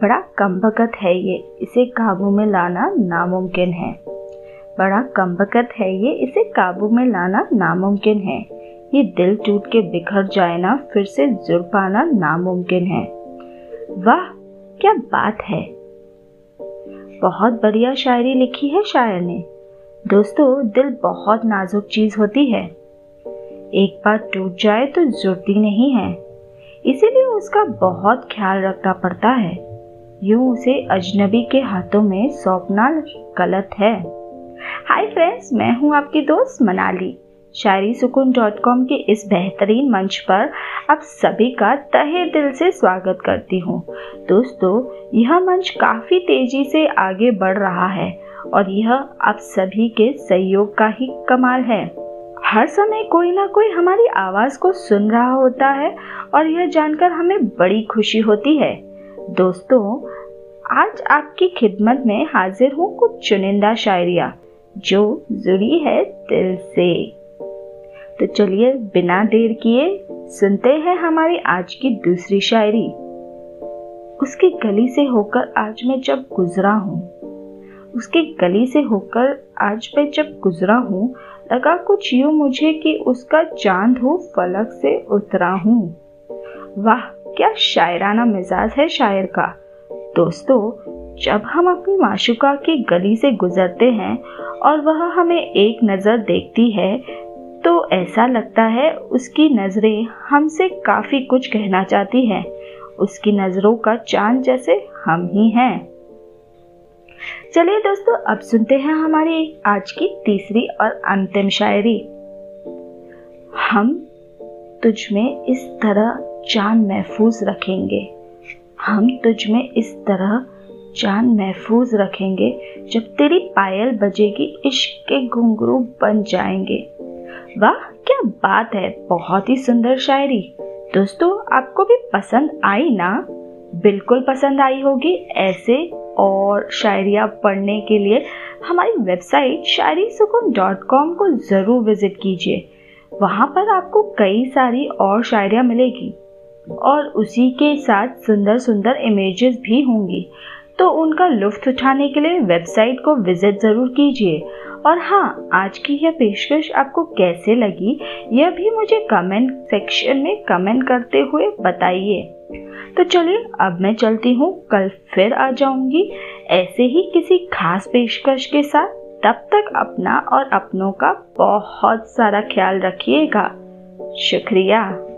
बड़ा कमबकत है ये। इसे काबू में लाना नामुमकिन है। बड़ा कमबकत है ये, इसे काबू में लाना नामुमकिन है। ये दिल टूट के बिखर जाए ना, फिर से जुड़ पाना नामुमकिन है। वाह, क्या बात है। बहुत बढ़िया शायरी लिखी है शायर ने। दोस्तों, दिल बहुत नाजुक चीज़ होती है। एक बार टूट जाए तो जुड़ती नहीं है। इसीलिए उसका बहुत ख्याल रखना पड़ता है। यूँ उसे अजनबी के हाथों में सौंपना गलत है। हाय फ्रेंड्स मैं हूँ आपकी दोस्त मनाली। शायरी सुकून डॉट कॉम के इस बेहतरीन मंच पर आप सभी का तहे दिल से स्वागत करती हूँ। दोस्तों, यह मंच काफ़ी तेज़ी से आगे बढ़ रहा है और यह आप सभी के सहयोग का ही कमाल है। हर समय कोई ना कोई हमारी आवाज़ को सुन रहा होता है और यह जानकर हमें बड़ी खुशी होती है। दोस्तों, आज आपकी खिदमत में हाजिर हूँ कुछ चुनिंदा शायरिया, जो जुड़ी है दिल से। तो चलिए, बिना देर किए सुनते हैं हमारी आज की दूसरी शायरी। उसकी गली से होकर आज मैं जब गुजरा हूँ, उसकी गली से होकर आज मैं जब गुजरा हूँ, लगा कुछ यूँ मुझे कि उसका चाँद हो फलक से उतरा हूँ। वाह क्या शायराना मिजाज है शायर का? दोस्तों, जब हम अपनी माशुका की गली से गुजरते हैं और वह हमें एक नज़र देखती है तो ऐसा लगता है उसकी नज़रें हमसे काफ़ी कुछ कहना चाहती हैं। उसकी नज़रों का चाँद जैसे हम ही हैं। चलिए दोस्तों, अब सुनते हैं हमारी आज की तीसरी और अंतिम शायरी। हम तुझ में इस तरह जान महफूज रखेंगे। हम तुझ में इस तरह जान महफूज रखेंगे जब तेरी पायल बजेगी, इश्क के घुंघरू बन जाएँगे। वाह, क्या बात है, बहुत ही सुंदर शायरी। दोस्तों, आपको भी पसंद आई ना? बिल्कुल पसंद आई होगी, ऐसे और शायरिया पढ़ने के लिए हमारी वेबसाइट शायरी सुकून डॉट कॉम को ज़रूर विज़िट कीजिए। वहाँ पर आपको कई सारी और शायरिया मिलेगी। और उसी के साथ सुंदर सुंदर इमेजेस भी होंगी। तो उनका लुफ्त उठाने के लिए वेबसाइट को विज़िट ज़रूर कीजिए। और हाँ आज की यह पेशकश आपको कैसे लगी, यह भी मुझे कमेंट सेक्शन में कमेंट करते हुए बताइए। तो चलिए, अब मैं चलती हूँ, कल फिर आ जाऊँगी। ऐसे ही किसी खास पेशकश के साथ, तब तक अपना और अपनों का बहुत सारा ख्याल रखिएगा। शुक्रिया।